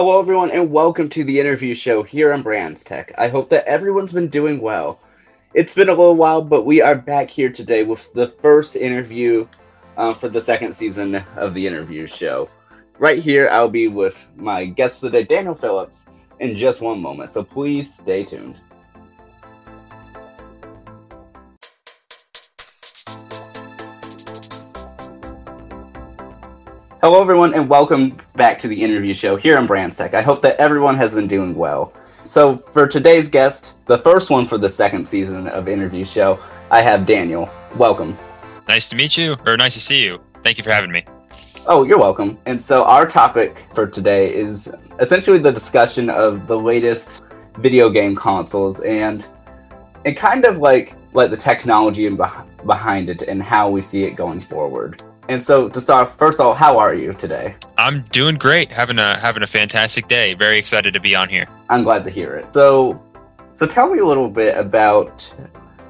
Hello, everyone, and welcome to the interview show here on Brands Tech. I hope that everyone's been doing well. It's been a little while, but we are back here today with the first interview um, for the second season of the interview show. Right here, I'll be with my guest today, Daniel Phillips, in just one moment, so please stay tuned. Hello, everyone, and welcome back to the interview show here on Brands Tech. I hope that everyone has been doing well. So, for today's guest, the first one for the second season of Interview Show, I have Daniel. Welcome. Nice to meet you, or nice to see you. Thank you for having me. Oh, you're welcome. And so, our topic for today is essentially the discussion of the latest video game consoles and and kind of like like the technology behind it and how we see it going forward. And so to start, first of all, how are you today? I'm doing great. Having a having a fantastic day. Very excited to be on here. I'm glad to hear it. So so tell me a little bit about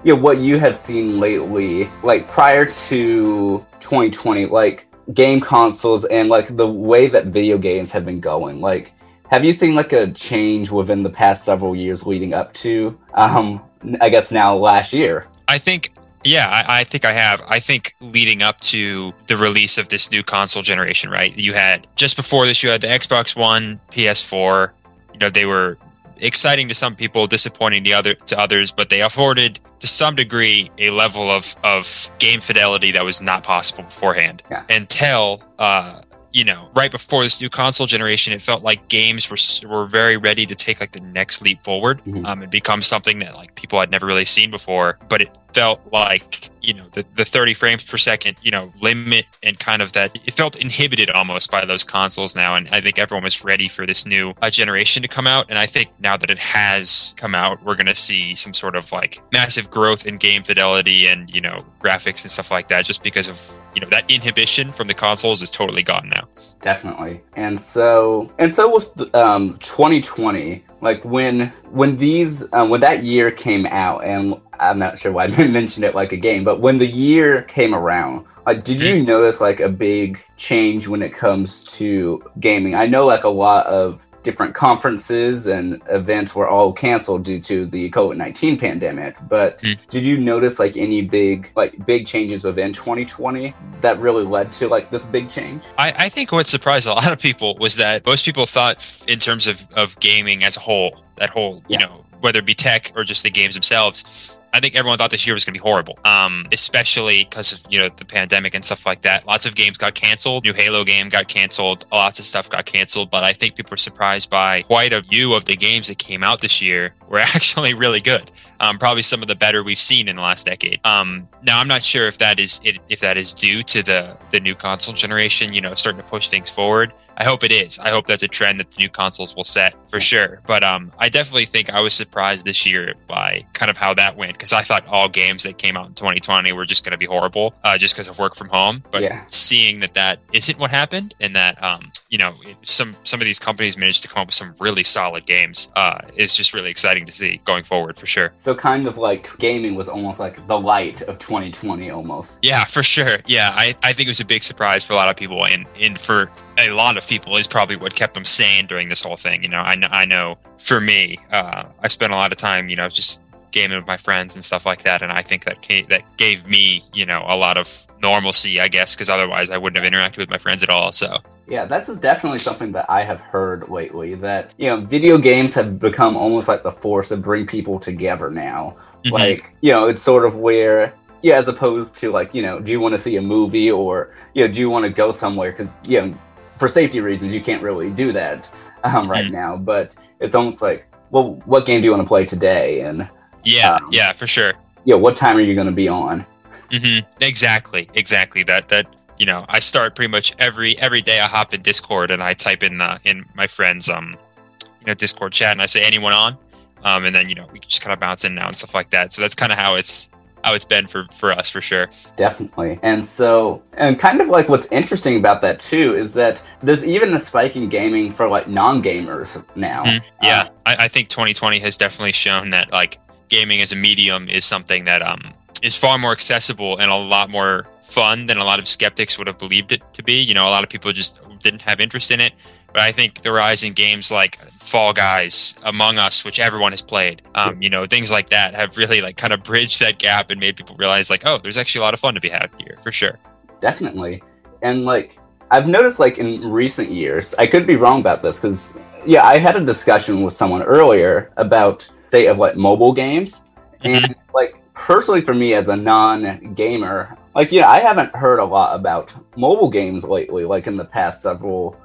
you know what you have seen lately, like prior to 2020, like game consoles and like the way that video games have been going. Like have you seen like a change within the past several years leading up to um I guess now last year? I think yeah, I, I, think I have. I think leading up to the release of this new console generation, right? You had just before this, you had the Xbox One, PS4. You know, they were exciting to some people, disappointing to other to others, but they afforded to some degree a level of of game fidelity that was not possible beforehand. Yeah. Until uh, you know, right before this new console generation, it felt like games were were very ready to take like the next leap forward mm-hmm. um, and become something that like people had never really seen before. But it felt like you know the, the 30 frames per second you know limit and kind of that it felt inhibited almost by those consoles now and i think everyone was ready for this new uh, generation to come out and i think now that it has come out we're going to see some sort of like massive growth in game fidelity and you know graphics and stuff like that just because of you know that inhibition from the consoles is totally gone now. Definitely. And so and so with um 2020 like when when these um, when that year came out and i'm not sure why i mentioned it like a game but when the year came around like did you notice like a big change when it comes to gaming? I know like a lot of different conferences and events were all canceled due to the COVID-19 pandemic. But mm. did you notice like any big like big changes within 2020 that really led to like this big change? I, I think what surprised a lot of people was that most people thought in terms of, of gaming as a whole, that whole, yeah. you know, whether it be tech or just the games themselves, I think everyone thought this year was going to be horrible, um, especially because of you know the pandemic and stuff like that. Lots of games got canceled. New Halo game got canceled. Lots of stuff got canceled. But I think people were surprised by quite a few of the games that came out this year were actually really good. Um, probably some of the better we've seen in the last decade. Um, now I'm not sure if that is if that is due to the the new console generation, you know, starting to push things forward. I hope it is. I hope that's a trend that the new consoles will set for sure. But um, I definitely think I was surprised this year by kind of how that went because I thought all games that came out in 2020 were just going to be horrible uh, just because of work from home. But yeah. seeing that that isn't what happened and that um, you know some some of these companies managed to come up with some really solid games uh, is just really exciting to see going forward for sure. So kind of like gaming was almost like the light of 2020 almost. Yeah, for sure. Yeah, I, I think it was a big surprise for a lot of people and and for a lot of people is probably what kept them sane during this whole thing. You know, I know, I know for me, uh, I spent a lot of time, you know, just gaming with my friends and stuff like that, and I think that came, that gave me, you know, a lot of normalcy, I guess, because otherwise I wouldn't have interacted with my friends at all. So. Yeah, that's definitely something that I have heard lately. That you know, video games have become almost like the force to bring people together now. Mm-hmm. Like you know, it's sort of where yeah, as opposed to like you know, do you want to see a movie or you know, do you want to go somewhere? Because you know, for safety reasons, you can't really do that um, right mm-hmm. now. But it's almost like, well, what game do you want to play today? And yeah, um, yeah, for sure. Yeah, what time are you going to be on? Mm-hmm. Exactly, exactly. That that you know, I start pretty much every every day. I hop in Discord and I type in uh, in my friends um you know Discord chat and I say anyone on, um and then you know we just kind of bounce in now and stuff like that. So that's kind of how it's how it's been for for us for sure. Definitely. And so and kind of like what's interesting about that too is that there's even a spike in gaming for like non-gamers now. Mm-hmm. yeah. Um, I, I, think 2020 has definitely shown that like gaming as a medium is something that um is far more accessible and a lot more fun than a lot of skeptics would have believed it to be. You know a lot of people just didn't have interest in it But I think the rise in games like Fall Guys, Among Us, which everyone has played, um, you know, things like that have really like kind of bridged that gap and made people realize like, oh, there's actually a lot of fun to be had here for sure. Definitely, and like I've noticed like in recent years, I could be wrong about this because yeah, I had a discussion with someone earlier about state of like mobile games, mm-hmm. and like personally for me as a non-gamer, like yeah, I haven't heard a lot about mobile games lately, like in the past several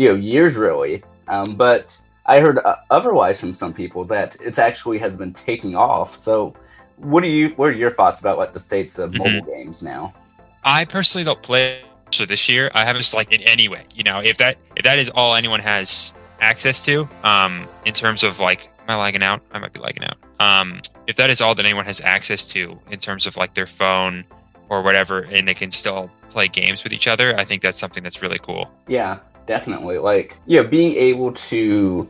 you know years really. Um, but I heard uh, otherwise from some people that it's actually has been taking off. So, what do you? What are your thoughts about like the states of mm-hmm. mobile games now? I personally don't play so this year. I haven't like in any way. You know, if that if that is all anyone has access to, um, in terms of like, am I lagging out? I might be lagging out. Um, if that is all that anyone has access to in terms of like their phone or whatever, and they can still play games with each other, I think that's something that's really cool. Yeah, definitely. Like, you know, being able to,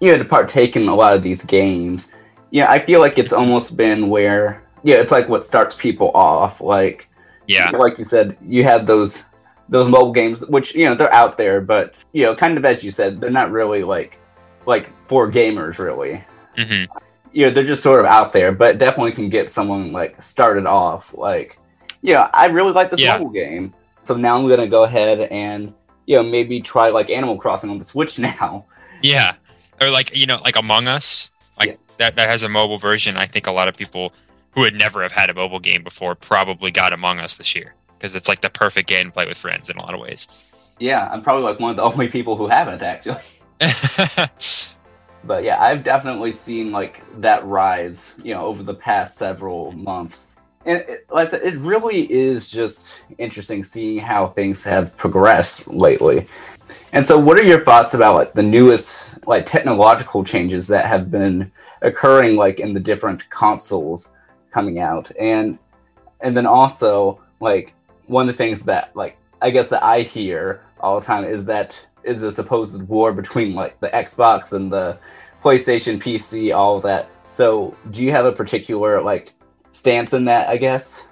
you know, to partake in a lot of these games, yeah, I feel like it's almost been where, yeah, it's like what starts people off. Like, yeah, like you said, you had those those mobile games, which you know they're out there, but you know, kind of as you said, they're not really like like for gamers, really. Mm-hmm. You know, they're just sort of out there, but definitely can get someone like started off. Like, yeah, I really like this yeah. mobile game, so now I'm gonna go ahead and you know maybe try like Animal Crossing on the Switch now. Yeah, or like you know like Among Us, like yeah. that that has a mobile version. I think a lot of people who would never have had a mobile game before probably got Among Us this year because it's like the perfect game to play with friends in a lot of ways. Yeah, I'm probably like one of the only people who haven't actually. but yeah, I've definitely seen like that rise, you know, over the past several months. And like I said, it really is just interesting seeing how things have progressed lately. And so, what are your thoughts about like the newest like technological changes that have been occurring like in the different consoles coming out, and and then also like one of the things that like I guess that I hear all the time is that is a supposed war between like the Xbox and the PlayStation, PC, all that. So, do you have a particular like stance in that? I guess.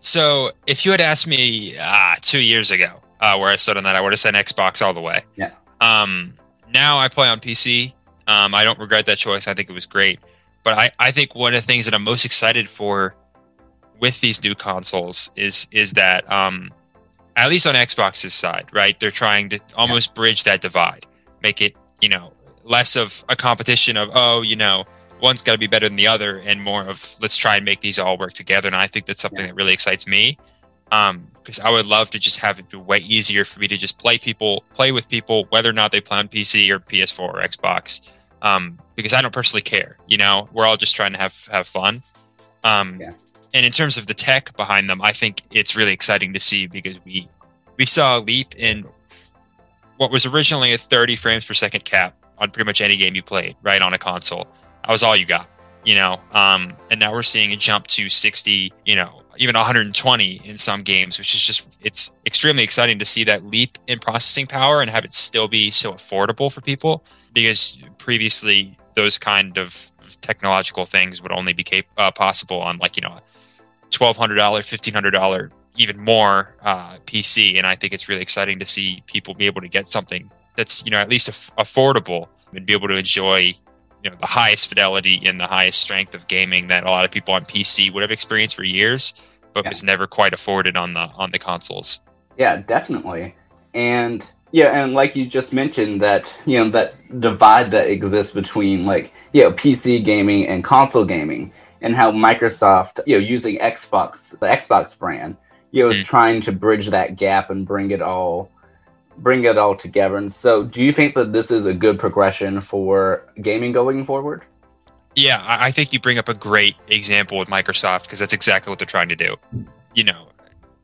So, if you had asked me ah, two years ago uh, where I stood on that, I would have said Xbox all the way. Yeah. Um, now I play on PC. Um, I don't regret that choice. I think it was great. But I, I think one of the things that I'm most excited for with these new consoles is is that um, at least on Xbox's side, right? They're trying to almost bridge that divide, make it you know less of a competition of oh you know one's got to be better than the other, and more of let's try and make these all work together. And I think that's something yeah. that really excites me because um, I would love to just have it be way easier for me to just play people, play with people, whether or not they play on PC or PS4 or Xbox. Um, because I don't personally care. You know, we're all just trying to have have fun. Um, yeah and in terms of the tech behind them, I think it's really exciting to see because we we saw a leap in what was originally a 30 frames per second cap on pretty much any game you played, right on a console. That was all you got, you know. Um, and now we're seeing a jump to 60, you know, even 120 in some games, which is just it's extremely exciting to see that leap in processing power and have it still be so affordable for people because previously those kind of technological things would only be cap- uh, possible on like you know twelve hundred dollar, fifteen hundred dollar, even more uh, PC, and I think it's really exciting to see people be able to get something that's you know at least af- affordable and be able to enjoy you know the highest fidelity and the highest strength of gaming that a lot of people on PC would have experienced for years, but yeah. was never quite afforded on the on the consoles. Yeah, definitely, and yeah, and like you just mentioned that you know that divide that exists between like you know PC gaming and console gaming and how Microsoft, you know, using Xbox, the Xbox brand, you know, is mm. trying to bridge that gap and bring it all bring it all together. And so do you think that this is a good progression for gaming going forward? Yeah, I think you bring up a great example with Microsoft because that's exactly what they're trying to do. You know,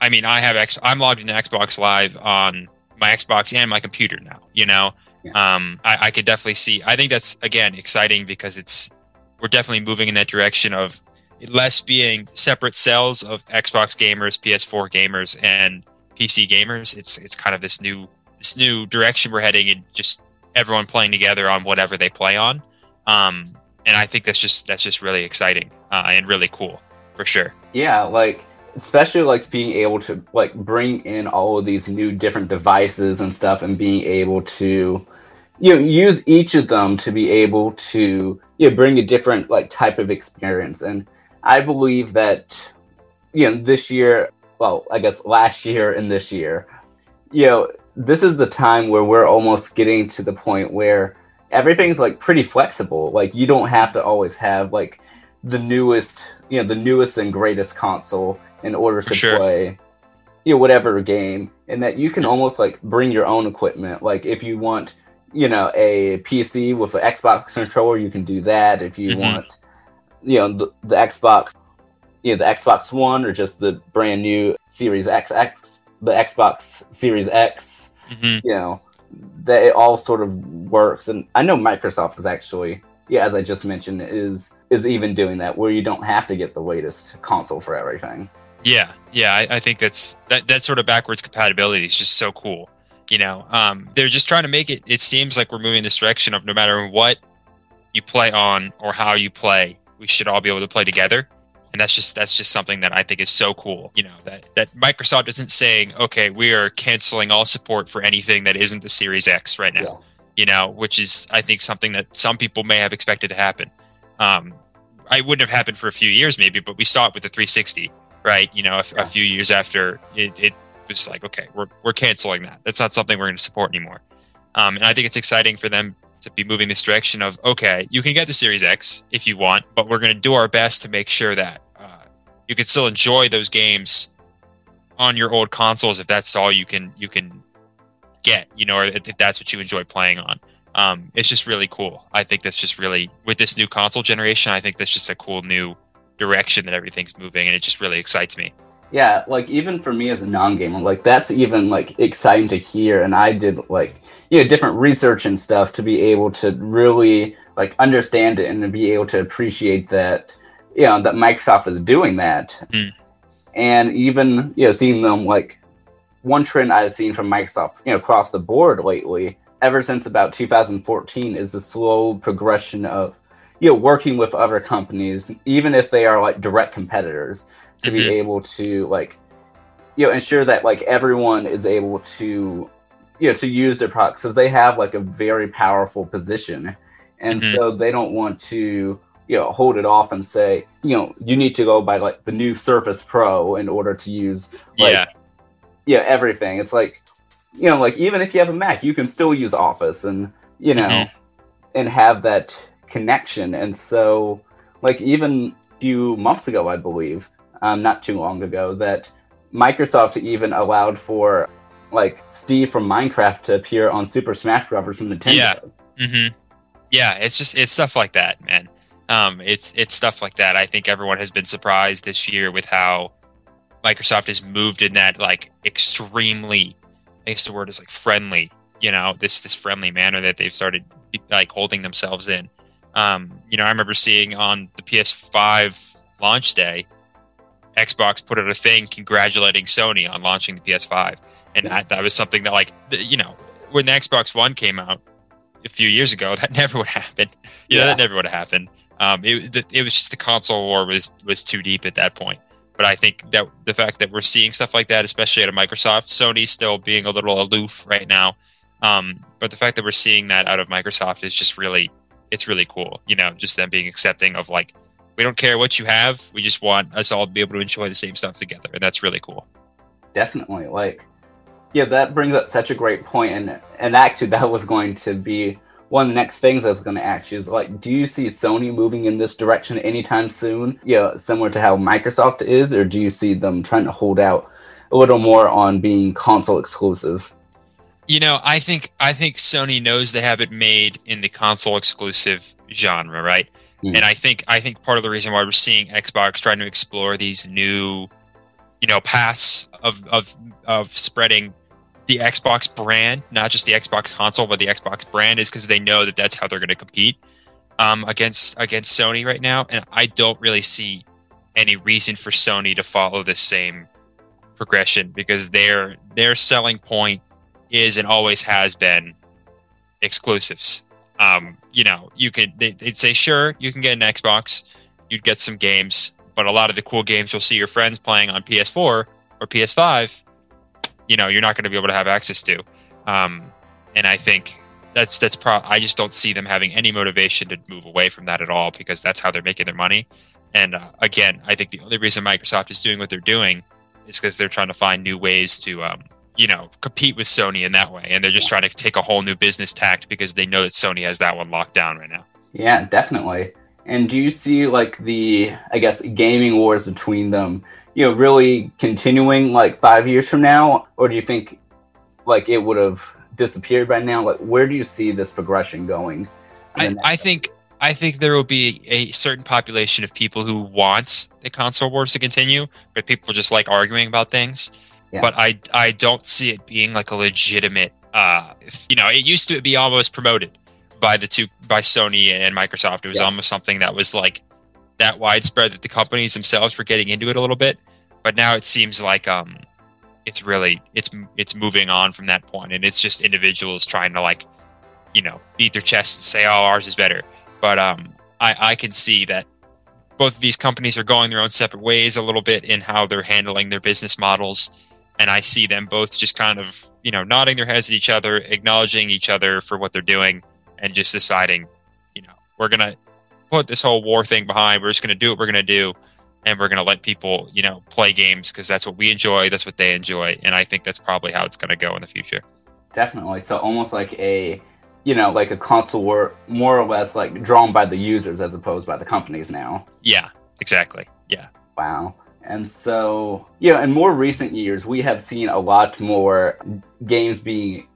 I mean, I have X, I'm logged into Xbox Live on my Xbox and my computer now. You know, yeah. um, I, I could definitely see. I think that's again exciting because it's we're definitely moving in that direction of less being separate cells of Xbox gamers, PS4 gamers, and PC gamers. It's it's kind of this new this new direction we're heading, and just everyone playing together on whatever they play on. Um, and I think that's just that's just really exciting uh, and really cool for sure. Yeah, like especially like being able to like bring in all of these new different devices and stuff and being able to you know use each of them to be able to you know, bring a different like type of experience and i believe that you know this year well i guess last year and this year you know this is the time where we're almost getting to the point where everything's like pretty flexible like you don't have to always have like the newest you know the newest and greatest console in order to sure. play you know whatever game and that you can almost like bring your own equipment like if you want you know a pc with an xbox controller you can do that if you Mhm. want you know the, the xbox you know the xbox one or just the brand new series X, X the xbox series x Mhm. you know that it all sort of works and i know microsoft is actually yeah as i just mentioned is is even doing that where you don't have to get the latest console for everything Yeah, yeah, I, I think that's that that sort of backwards compatibility is just so cool. You know, um, they're just trying to make it. It seems like we're moving this direction of no matter what you play on or how you play, we should all be able to play together. And that's just that's just something that I think is so cool. You know that that Microsoft isn't saying, okay, we are canceling all support for anything that isn't the Series X right now Yeah. you know, which is I think something that some people may have expected to happen. Um, I wouldn't have happened for a few years maybe, but we saw it with the 360, right? You know, a, Yeah. a few years after it, it was like, okay, we're we're canceling that. That's not something we're going to support anymore. Um, and I think it's exciting for them to be moving this direction of okay, you can get the Series X if you want, but we're going to do our best to make sure that you can still enjoy those games on your old consoles if that's all you can you can get, you know, or if that's what you enjoy playing on. Um, it's just really cool. I think that's just really with this new console generation. I think that's just a cool new direction that everything's moving, and it just really excites me. yeah like even for me as a non-gamer like that's even like exciting to hear and i did like you know different research and stuff to be able to really like understand it and to be able to appreciate that you know that microsoft is doing that Mhm. and even you know seeing them like one trend i've seen from microsoft you know across the board lately ever since about 2014 is the slow progression of you know working with other companies even if they are like direct competitors to be Mhm. able to like you know ensure that like everyone is able to you know to use their products because they have like a very powerful position and Mhm. so they don't want to you know hold it off and say you know you need to go buy like the new surface pro in order to use like yeah, yeah everything it's like you know like even if you have a mac you can still use office and you know Mhm. and have that connection and so like even a few months ago i believe um, not too long ago that microsoft even allowed for like steve from minecraft to appear on super smash brothers from nintendo Yeah. mm-hmm. Yeah, it's just it's stuff like that, man. Um, it's it's stuff like that. I think everyone has been surprised this year with how Microsoft has moved in that like extremely, I guess the word is like friendly. You know, this this friendly manner that they've started like holding themselves in. Um, you know, I remember seeing on the PS5 launch day, Xbox put out a thing congratulating Sony on launching the PS5, and that that was something that like you know when the Xbox One came out a few years ago, that never would happen. You know, Yeah. that never would have happened. Um, it, it was just the console war was was too deep at that point. But I think that the fact that we're seeing stuff like that, especially out of Microsoft, Sony's still being a little aloof right now. Um, but the fact that we're seeing that out of Microsoft is just really, it's really cool. You know, just them being accepting of like, we don't care what you have, we just want us all to be able to enjoy the same stuff together, and that's really cool. definitely like yeah that brings up such a great point and and actually that was going to be one of the next things i was going to ask you is like do you see sony moving in this direction anytime soon you know similar to how microsoft is or do you see them trying to hold out a little more on being console exclusive You know, I think I think Sony knows they have it made in the console exclusive genre, right? Hmm. And I think I think part of the reason why we're seeing Xbox trying to explore these new, you know, paths of of of spreading the Xbox brand, not just the Xbox console, but the Xbox brand, is because they know that that's how they're going to compete um, against against Sony right now. And I don't really see any reason for Sony to follow the same progression because their their selling point is and always has been exclusives. Um, you know, you could they, they'd say sure you can get an Xbox, you'd get some games, but a lot of the cool games you'll see your friends playing on PS4 or PS5, you know, you're not going to be able to have access to. Um, and I think that's that's pro. I just don't see them having any motivation to move away from that at all because that's how they're making their money. And uh, again, I think the only reason Microsoft is doing what they're doing is because they're trying to find new ways to, um, you know, compete with Sony in that way. And they're just trying to take a whole new business tact because they know that Sony has that one locked down right now. Yeah, definitely. And do you see like the, I guess, gaming wars between them, you know, really continuing like five years from now, or do you think like it would have disappeared by now? Like, where do you see this progression going? I, I think I think there will be a certain population of people who want the console wars to continue, but people just like arguing about things. Yeah. But I I don't see it being like a legitimate. Uh, you know, it used to be almost promoted by the two by Sony and Microsoft. It was yeah. almost something that was like that widespread that the companies themselves were getting into it a little bit. But now it seems like um, it's really it's it's moving on from that point, and it's just individuals trying to like, you know, beat their chest and say, "Oh, ours is better." But um, I, I can see that both of these companies are going their own separate ways a little bit in how they're handling their business models. And I see them both just kind of, you know, nodding their heads at each other, acknowledging each other for what they're doing, and just deciding, you know, we're to put this whole war thing behind. We're just going to do what we're going to do. And we're going to let people, you know, play games because that's what we enjoy. That's what they enjoy. And I think that's probably how it's going to go in the future. Definitely. So almost like a you know, like a console war more or less like drawn by the users as opposed by the companies now. Yeah, exactly. Yeah. Wow. And so, you know, in more recent years, we have seen a lot more games being,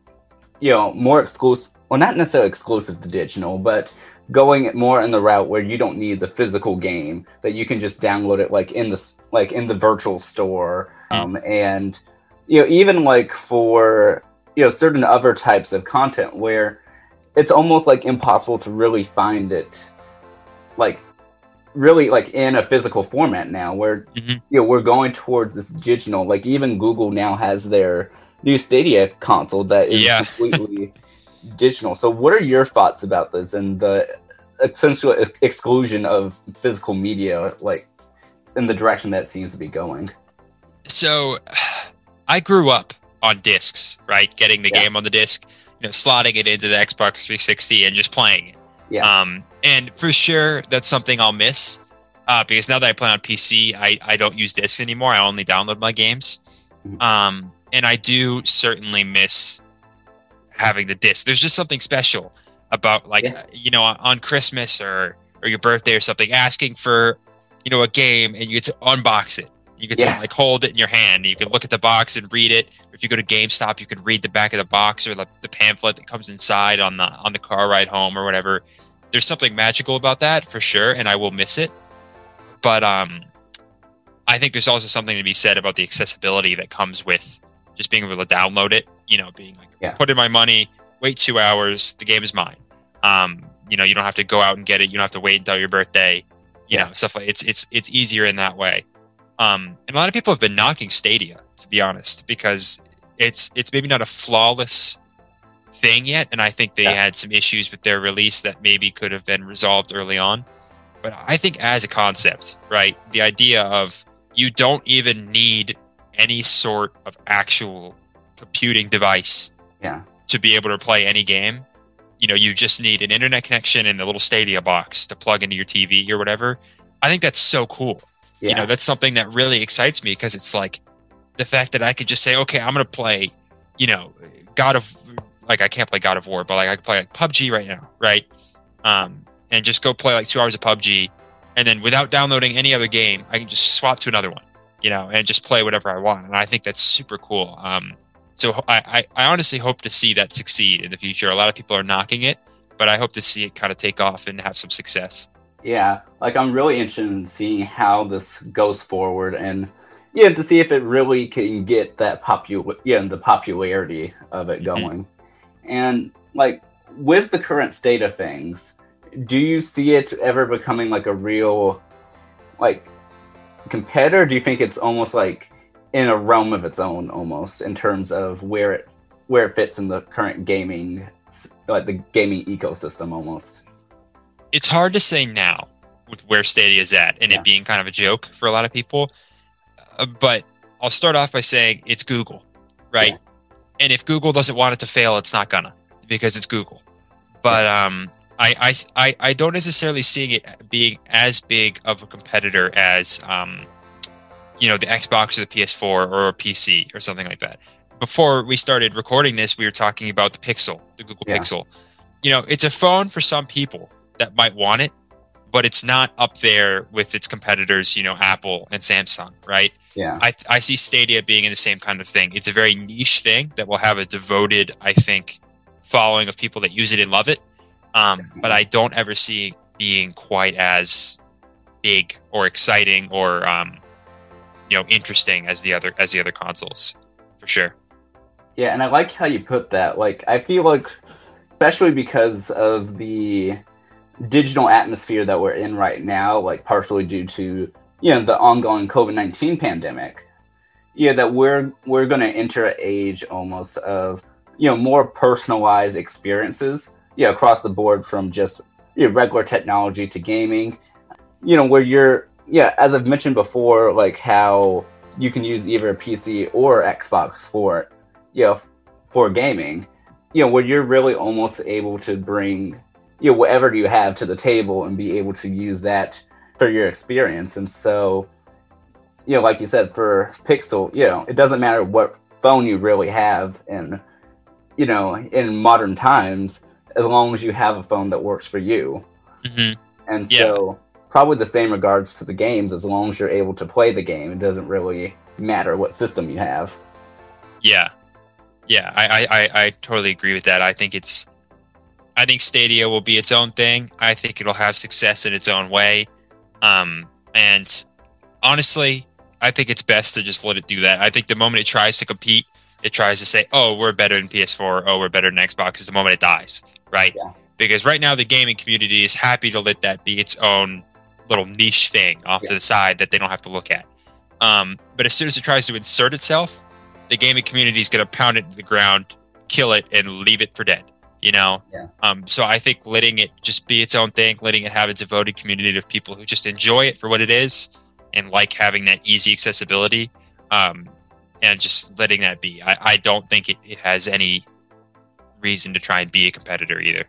you know, more exclusive. Well, not necessarily exclusive to digital, but going more in the route where you don't need the physical game that you can just download it like in the like in the virtual store, mm. um, and you know, even like for you know certain other types of content where it's almost like impossible to really find it like really like in a physical format now where mm-hmm. you know we're going towards this digital like even google now has their new stadia console that is yeah. completely digital so what are your thoughts about this and the essential exclusion of physical media like in the direction that seems to be going so i grew up on discs right getting the yeah. game on the disc you know, slotting it into the Xbox 360 and just playing it. Yeah. Um, and for sure, that's something I'll miss uh, because now that I play on PC, I, I don't use discs anymore. I only download my games. Mm-hmm. Um, and I do certainly miss having the disc. There's just something special about like yeah. you know on Christmas or or your birthday or something, asking for you know a game and you get to unbox it you could yeah. like hold it in your hand. You can look at the box and read it. If you go to GameStop, you can read the back of the box or the, the pamphlet that comes inside on the on the car ride home or whatever. There's something magical about that for sure, and I will miss it. But um, I think there's also something to be said about the accessibility that comes with just being able to download it. You know, being like, yeah. put in my money, wait two hours, the game is mine. Um, you know, you don't have to go out and get it. You don't have to wait until your birthday. You yeah. know, stuff like it's it's it's easier in that way. Um, and a lot of people have been knocking Stadia, to be honest, because it's it's maybe not a flawless thing yet, and I think they yeah. had some issues with their release that maybe could have been resolved early on. But I think as a concept, right, the idea of you don't even need any sort of actual computing device yeah. to be able to play any game. You know, you just need an internet connection and a little Stadia box to plug into your TV or whatever. I think that's so cool. Yeah. You know, that's something that really excites me because it's like the fact that I could just say, okay, I'm going to play, you know, God of, like I can't play God of War, but like I can play like PUBG right now, right? Um, and just go play like two hours of PUBG, and then without downloading any other game, I can just swap to another one, you know, and just play whatever I want. And I think that's super cool. Um, so I, I, I honestly hope to see that succeed in the future. A lot of people are knocking it, but I hope to see it kind of take off and have some success. Yeah, like I'm really interested in seeing how this goes forward and yeah, to see if it really can get that popular yeah, the popularity of it mm-hmm. going. Mm-hmm. And like with the current state of things, do you see it ever becoming like a real like competitor? Do you think it's almost like in a realm of its own almost in terms of where it where it fits in the current gaming like the gaming ecosystem almost? it's hard to say now with where Stadia is at and Yeah. it being kind of a joke for a lot of people. Uh, but I'll start off by saying it's Google, right? Yeah. And if Google doesn't want it to fail, it's not gonna because it's Google. But um, I, I I I don't necessarily seeing it being as big of a competitor as um, you know, the Xbox or the PS4 or a PC or something like that. Before we started recording this, we were talking about the Pixel, the Google Yeah. Pixel. You know, it's a phone for some people that might want it, but it's not up there with its competitors, you know, Apple and Samsung, right? Yeah. I, I see Stadia being in the same kind of thing. It's a very niche thing that will have a devoted, I think, following of people that use it and love it. Um, but I don't ever see being quite as big or exciting or um, you know interesting as the other as the other consoles, for sure. Yeah, and I like how you put that. Like, I feel like, especially because of the digital atmosphere that we're in right now, like partially due to you know the ongoing COVID nineteen pandemic. Yeah, that we're we're going to enter an age almost of you know more personalized experiences. Yeah, across the board from just you know, regular technology to gaming. You know, where you're yeah, as I've mentioned before, like how you can use either a PC or Xbox for you know, for gaming, you know, where you're really almost able to bring, you know, whatever you have to the table and be able to use that for your experience. And so, you know, like you said, for Pixel, you know, it doesn't matter what phone you really have and, you know, in modern times, as long as you have a phone that works for you. hmm And Yeah. Probably the same regards to the games, as long as you're able to play the game, it doesn't really matter what system you have. Yeah, yeah, I, I, I, I totally agree with that. I think it's, I think Stadia will be its own thing. I think it'll have success in its own way. Um, and honestly, I think it's best to just let it do that. I think the moment it tries to compete, it tries to say, "Oh, we're better than PS4. Oh, we're better than Xbox." Is the moment it dies, right? Yeah. Because right now the gaming community is happy to let that be its own little niche thing off to the side that they don't have to look at. Um, but as soon as it tries to insert itself, the gaming community is going to pound it to the ground, kill it, and leave it for dead. You know. Yeah. Um, so I think letting it just be its own thing, letting it have a devoted community of people who just enjoy it for what it is, and like having that easy accessibility, um, and just letting that be. I, I don't think it, it has any reason to try and be a competitor either.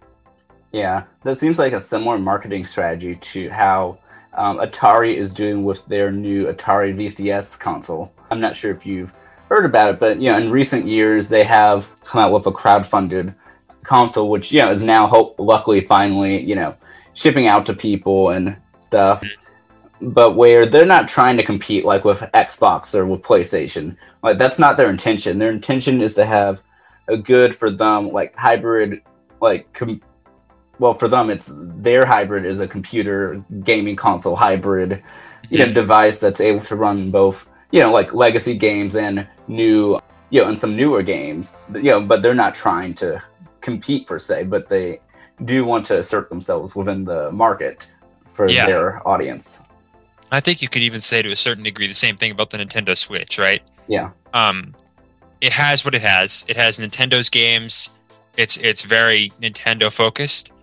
Yeah, that seems like a similar marketing strategy to how um, Atari is doing with their new Atari VCS console. I'm not sure if you've heard about it, but you know, in recent years they have come out with a crowd-funded console, which you know is now hope luckily finally you know shipping out to people and stuff. But where they're not trying to compete like with Xbox or with PlayStation, like that's not their intention. Their intention is to have a good for them like hybrid like com- well for them it's their hybrid is a computer gaming console hybrid you know device that's able to run both you know like legacy games and new you know and some newer games you know but they're not trying to compete per se but they do want to assert themselves within the market for Yeah. their audience I think you could even say to a certain degree the same thing about the Nintendo Switch, right? yeah um, it has what it has. It has Nintendo's games. It's it's very Nintendo focused,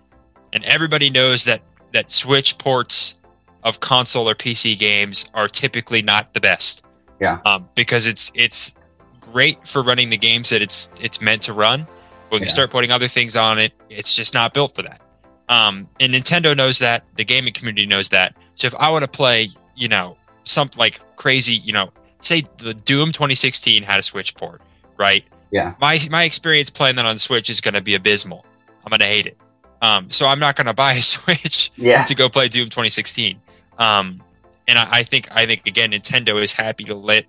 and everybody knows that that Switch ports of console or PC games are typically not the best. Yeah. Um, because it's it's great for running the games that it's it's meant to run. But when you start putting other things on it, it's just not built for that. Um, and Nintendo knows that. The gaming community knows that. So if I want to play, you know, something like crazy, you know, say the Doom 2016 had a Switch port, right? Yeah. My my experience playing that on Switch is going to be abysmal. I'm going to hate it. Um, so I'm not going to buy a Switch yeah to go play Doom 2016. Um, and I, I think I think again, Nintendo is happy to let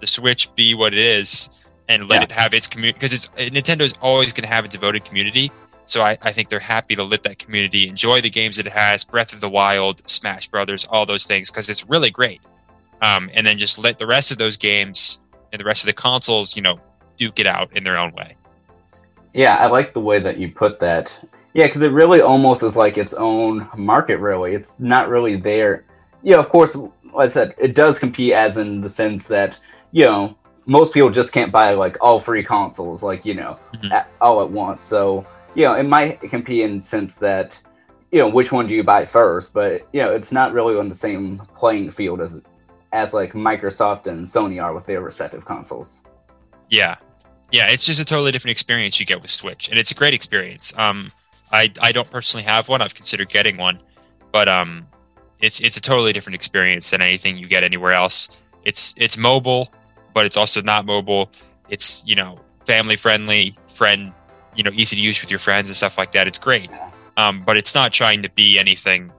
the Switch be what it is and let Yeah. it have its community because it's Nintendo is always going to have a devoted community. So I, I think they're happy to let that community enjoy the games that it has, Breath of the Wild, Smash Brothers, all those things because it's really great. Um, and then just let the rest of those games and the rest of the consoles, you know, duke it out in their own way. Yeah, I like the way that you put that. Yeah, because it really almost is like its own market, really. It's not really there. Yeah, of course, like I said, it does compete as in the sense that, you know, most people just can't buy like all free consoles, like, you know, Mhm. at, all at once. So, you know, it might compete in the sense that, you know which one do you buy first, but you know it's not really on the same playing field as as like Microsoft and Sony are with their respective consoles. Yeah, yeah, it's just a totally different experience you get with Switch, and it's a great experience. Um, I I don't personally have one. I've considered getting one, but um, it's it's a totally different experience than anything you get anywhere else. It's it's mobile, but it's also not mobile. It's you know family friendly, friend, you know, easy to use with your friends and stuff like that. It's great, um, but it's not trying to be anything,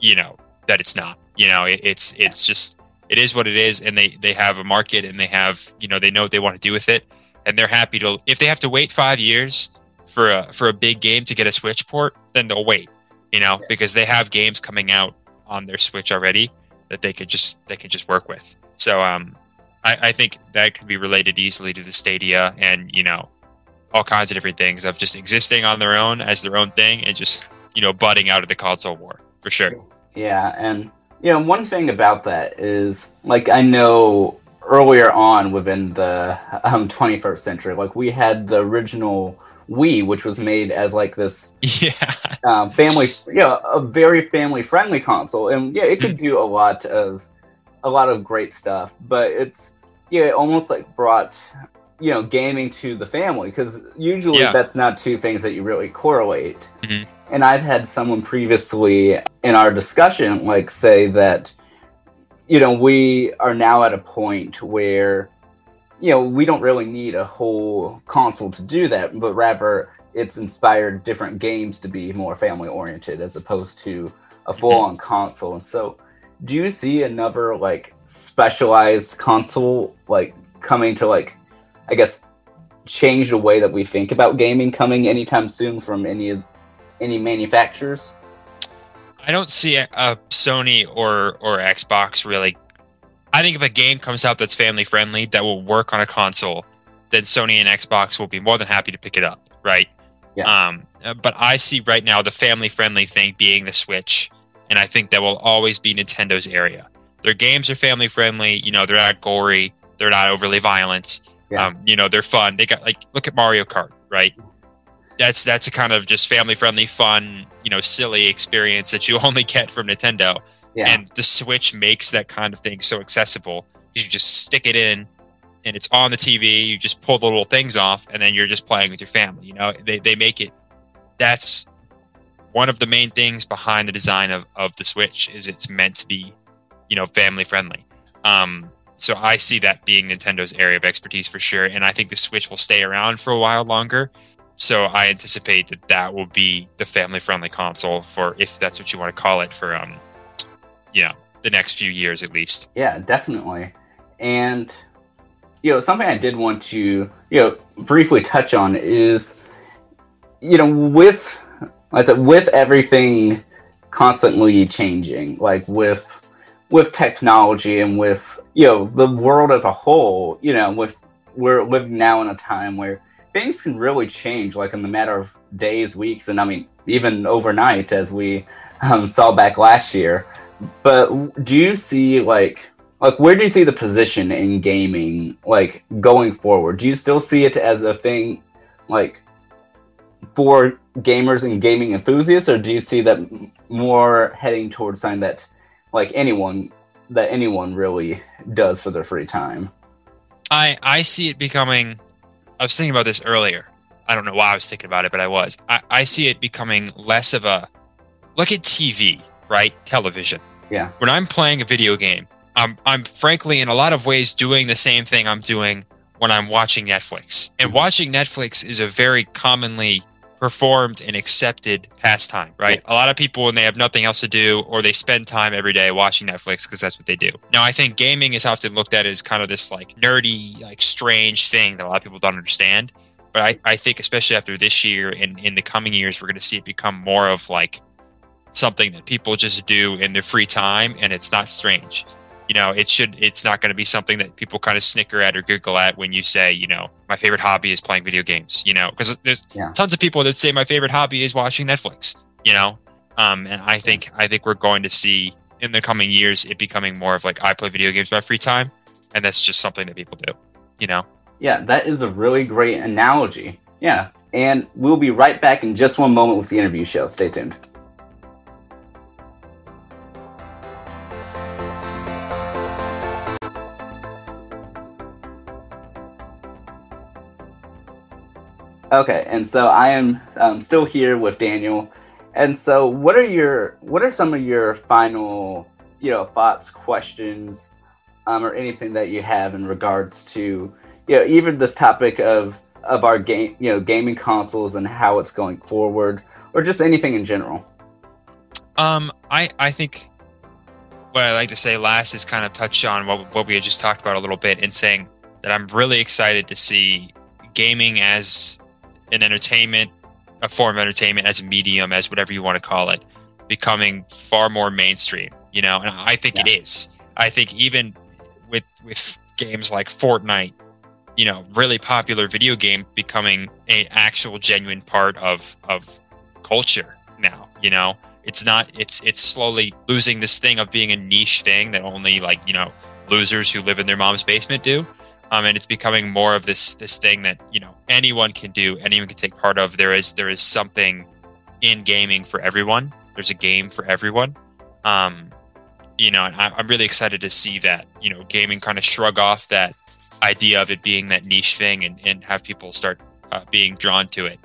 you know, that it's not. You know, it, it's it's just it is what it is, and they they have a market and they have you know they know what they want to do with it, and they're happy to if they have to wait five years for a for a big game to get a Switch port, then they'll wait. You know, yeah. because they have games coming out on their Switch already that they could just they could just work with. So um, I, I think that could be related easily to the Stadia and you know all kinds of different things of just existing on their own as their own thing and just you know butting out of the console war for sure. Yeah, and you know one thing about that is like I know earlier on within the um, 21st century, like we had the original Wii, which was made as like this yeah um, family, yeah, you know, a very family friendly console, and yeah, it could mm-hmm. do a lot of a lot of great stuff, but it's yeah, it almost like brought you know gaming to the family because usually yeah. that's not two things that you really correlate. Mm-hmm. And I've had someone previously in our discussion like say that you know we are now at a point where you know we don't really need a whole console to do that, but rather it's inspired different games to be more family oriented as opposed to a full on mm-hmm. console. And so do you see another like specialized console like coming to like I guess change the way that we think about gaming coming anytime soon from any of any manufacturers? I don't see a, a Sony or or Xbox really. I think if a game comes out that's family friendly that will work on a console, then Sony and Xbox will be more than happy to pick it up, right? Yeah. Um, but I see right now the family friendly thing being the Switch and I think that will always be Nintendo's area. Their games are family friendly. You know, they're not gory. They're not overly violent. Yeah. Um, you know, they're fun. They got like look at Mario Kart, right? That's that's a kind of just family friendly, fun, you know, silly experience that you only get from Nintendo. Yeah. And the Switch makes that kind of thing so accessible. You just stick it in, and it's on the TV. You just pull the little things off, and then you're just playing with your family. You know, they they make it. That's one of the main things behind the design of, of the Switch is it's meant to be, you know, family friendly. Um, so I see that being Nintendo's area of expertise for sure, and I think the Switch will stay around for a while longer. So I anticipate that that will be the family friendly console for, if that's what you want to call it, for um, you know, the next few years at least. Yeah, definitely. And you know, something I did want to you know briefly touch on is, you know, with I said with everything constantly changing, like with with technology and with you know the world as a whole, you know, with we're living now in a time where things can really change, like in the matter of days, weeks, and I mean even overnight, as we um, saw back last year. But do you see like like where do you see the position in gaming like going forward? Do you still see it as a thing like for gamers and gaming enthusiasts, or do you see that more heading towards something that, like anyone, that anyone really does for their free time? I I see it becoming. I was thinking about this earlier. I don't know why I was thinking about it, but I was. I, I see it becoming less of a look at TV, right? Television. Yeah. When I'm playing a video game, I'm I'm frankly in a lot of ways doing the same thing I'm doing when I'm watching Netflix. And mm-hmm. watching Netflix is a very commonly performed and accepted pastime, right? A lot of people, when they have nothing else to do or they spend time every day watching Netflix because that's what they do. Now, I think gaming is often looked at as kind of this like nerdy, like strange thing that a lot of people don't understand. But I, I think, especially after this year and in the coming years, we're going to see it become more of like something that people just do in their free time and it's not strange. You know it should it's not going to be something that people kind of snicker at or giggle at when you say you know my favorite hobby is playing video games you know because there's yeah. tons of people that say my favorite hobby is watching netflix you know? Um, and i think i think we're going to see in the coming years it becoming more of like i play video games my free time and that's just something that people do you know? Yeah that is a really great analogy. Yeah and we'll be right back in just one moment with the interview show. Stay tuned Okay, and so I am um, still here with Daniel. And so, what are your what are some of your final you know thoughts, questions, um, or anything that you have in regards to you know even this topic of of our game you know gaming consoles and how it's going forward, or just anything in general? Um, I I think what I like to say last is kind of touch on what what we had just talked about a little bit, in saying that I'm really excited to see gaming as an entertainment, a form of entertainment, as a medium, as whatever you want to call it, becoming far more mainstream. You know, and I think yeah. it is. I think even with with games like Fortnite, you know, really popular video game becoming an actual genuine part of of culture now. You know, it's not. It's it's slowly losing this thing of being a niche thing that only like you know losers who live in their mom's basement do um, and it's becoming more of this this thing that you know anyone can do, anyone can take part of. There is there is something in gaming for everyone. There's a game for everyone. Um, you know, and I'm really excited to see that. You know, gaming kind of shrug off that idea of it being that niche thing and, and have people start uh, being drawn to it.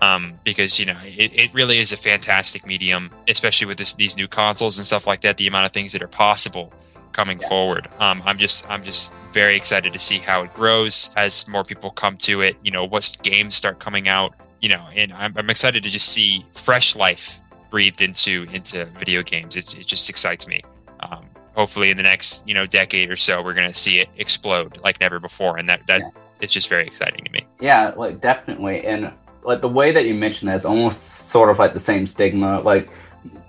Um, because you know it, it really is a fantastic medium, especially with this, these new consoles and stuff like that. The amount of things that are possible coming yeah. forward. Um, I'm just I'm just very excited to see how it grows as more people come to it. You know, what games start coming out. You know, and I'm, I'm excited to just see fresh life breathed into into video games. It's, it just excites me. Um, hopefully, in the next you know decade or so, we're gonna see it explode like never before, and that that yeah. it's just very exciting to me. Yeah, like definitely, and like the way that you mentioned that is almost sort of like the same stigma, like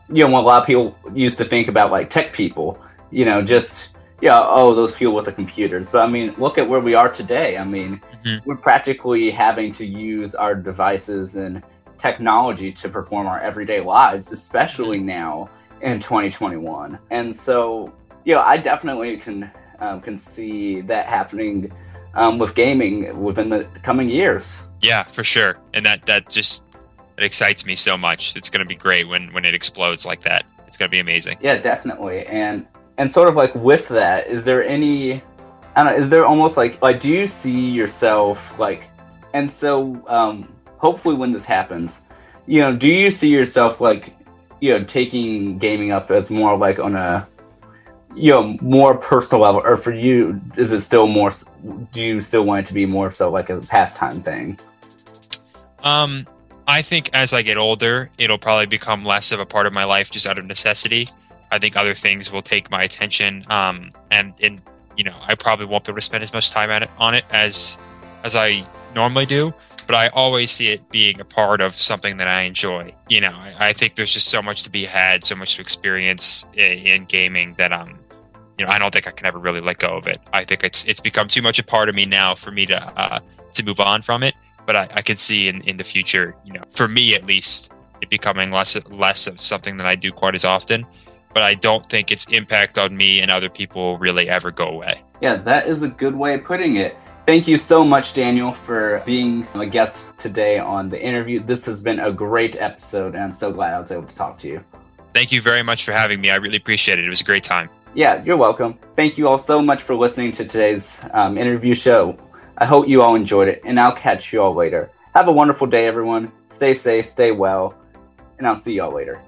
you know, a lot of people used to think about like tech people you know, just yeah, oh, those people with the computers. But I mean, look at where we are today. I mean, mm-hmm. we're practically having to use our devices and technology to perform our everyday lives, especially mm-hmm. now in 2021. And so, you know, I definitely can um, can see that happening um, with gaming within the coming years. Yeah, for sure. And that that just it excites me so much. It's going to be great when when it explodes like that. It's going to be amazing. Yeah, definitely. And and sort of like with that, is there any, I don't know, is there almost like, like, do you see yourself like, and so um, hopefully when this happens, you know, do you see yourself like, you know, taking gaming up as more like on a, you know, more personal level, or for you, is it still more? Do you still want it to be more so like a pastime thing? Um, I think as I get older, it'll probably become less of a part of my life just out of necessity. I think other things will take my attention. Um, and and you know, I probably won't be able to spend as much time at it, on it as as I normally do. But I always see it being a part of something that I enjoy. You know, I, I think there's just so much to be had, so much to experience in, in gaming that um, you know, I don't think I can ever really let go of it. I think it's it's become too much a part of me now for me to uh, to move on from it. But I, I see in, in the future, you know, for me at least, it becoming less less of something that I do quite as often but I don't think its impact on me and other people really ever go away. Yeah, that is a good way of putting it. Thank you so much, Daniel, for being a guest today on the interview. This has been a great episode, and I'm so glad I was able to talk to you. Thank you very much for having me. I really appreciate it. It was a great time. Yeah, you're welcome. Thank you all so much for listening to today's um, interview show. I hope you all enjoyed it, and I'll catch you all later. Have a wonderful day, everyone. Stay safe, stay well, and I'll see y'all later.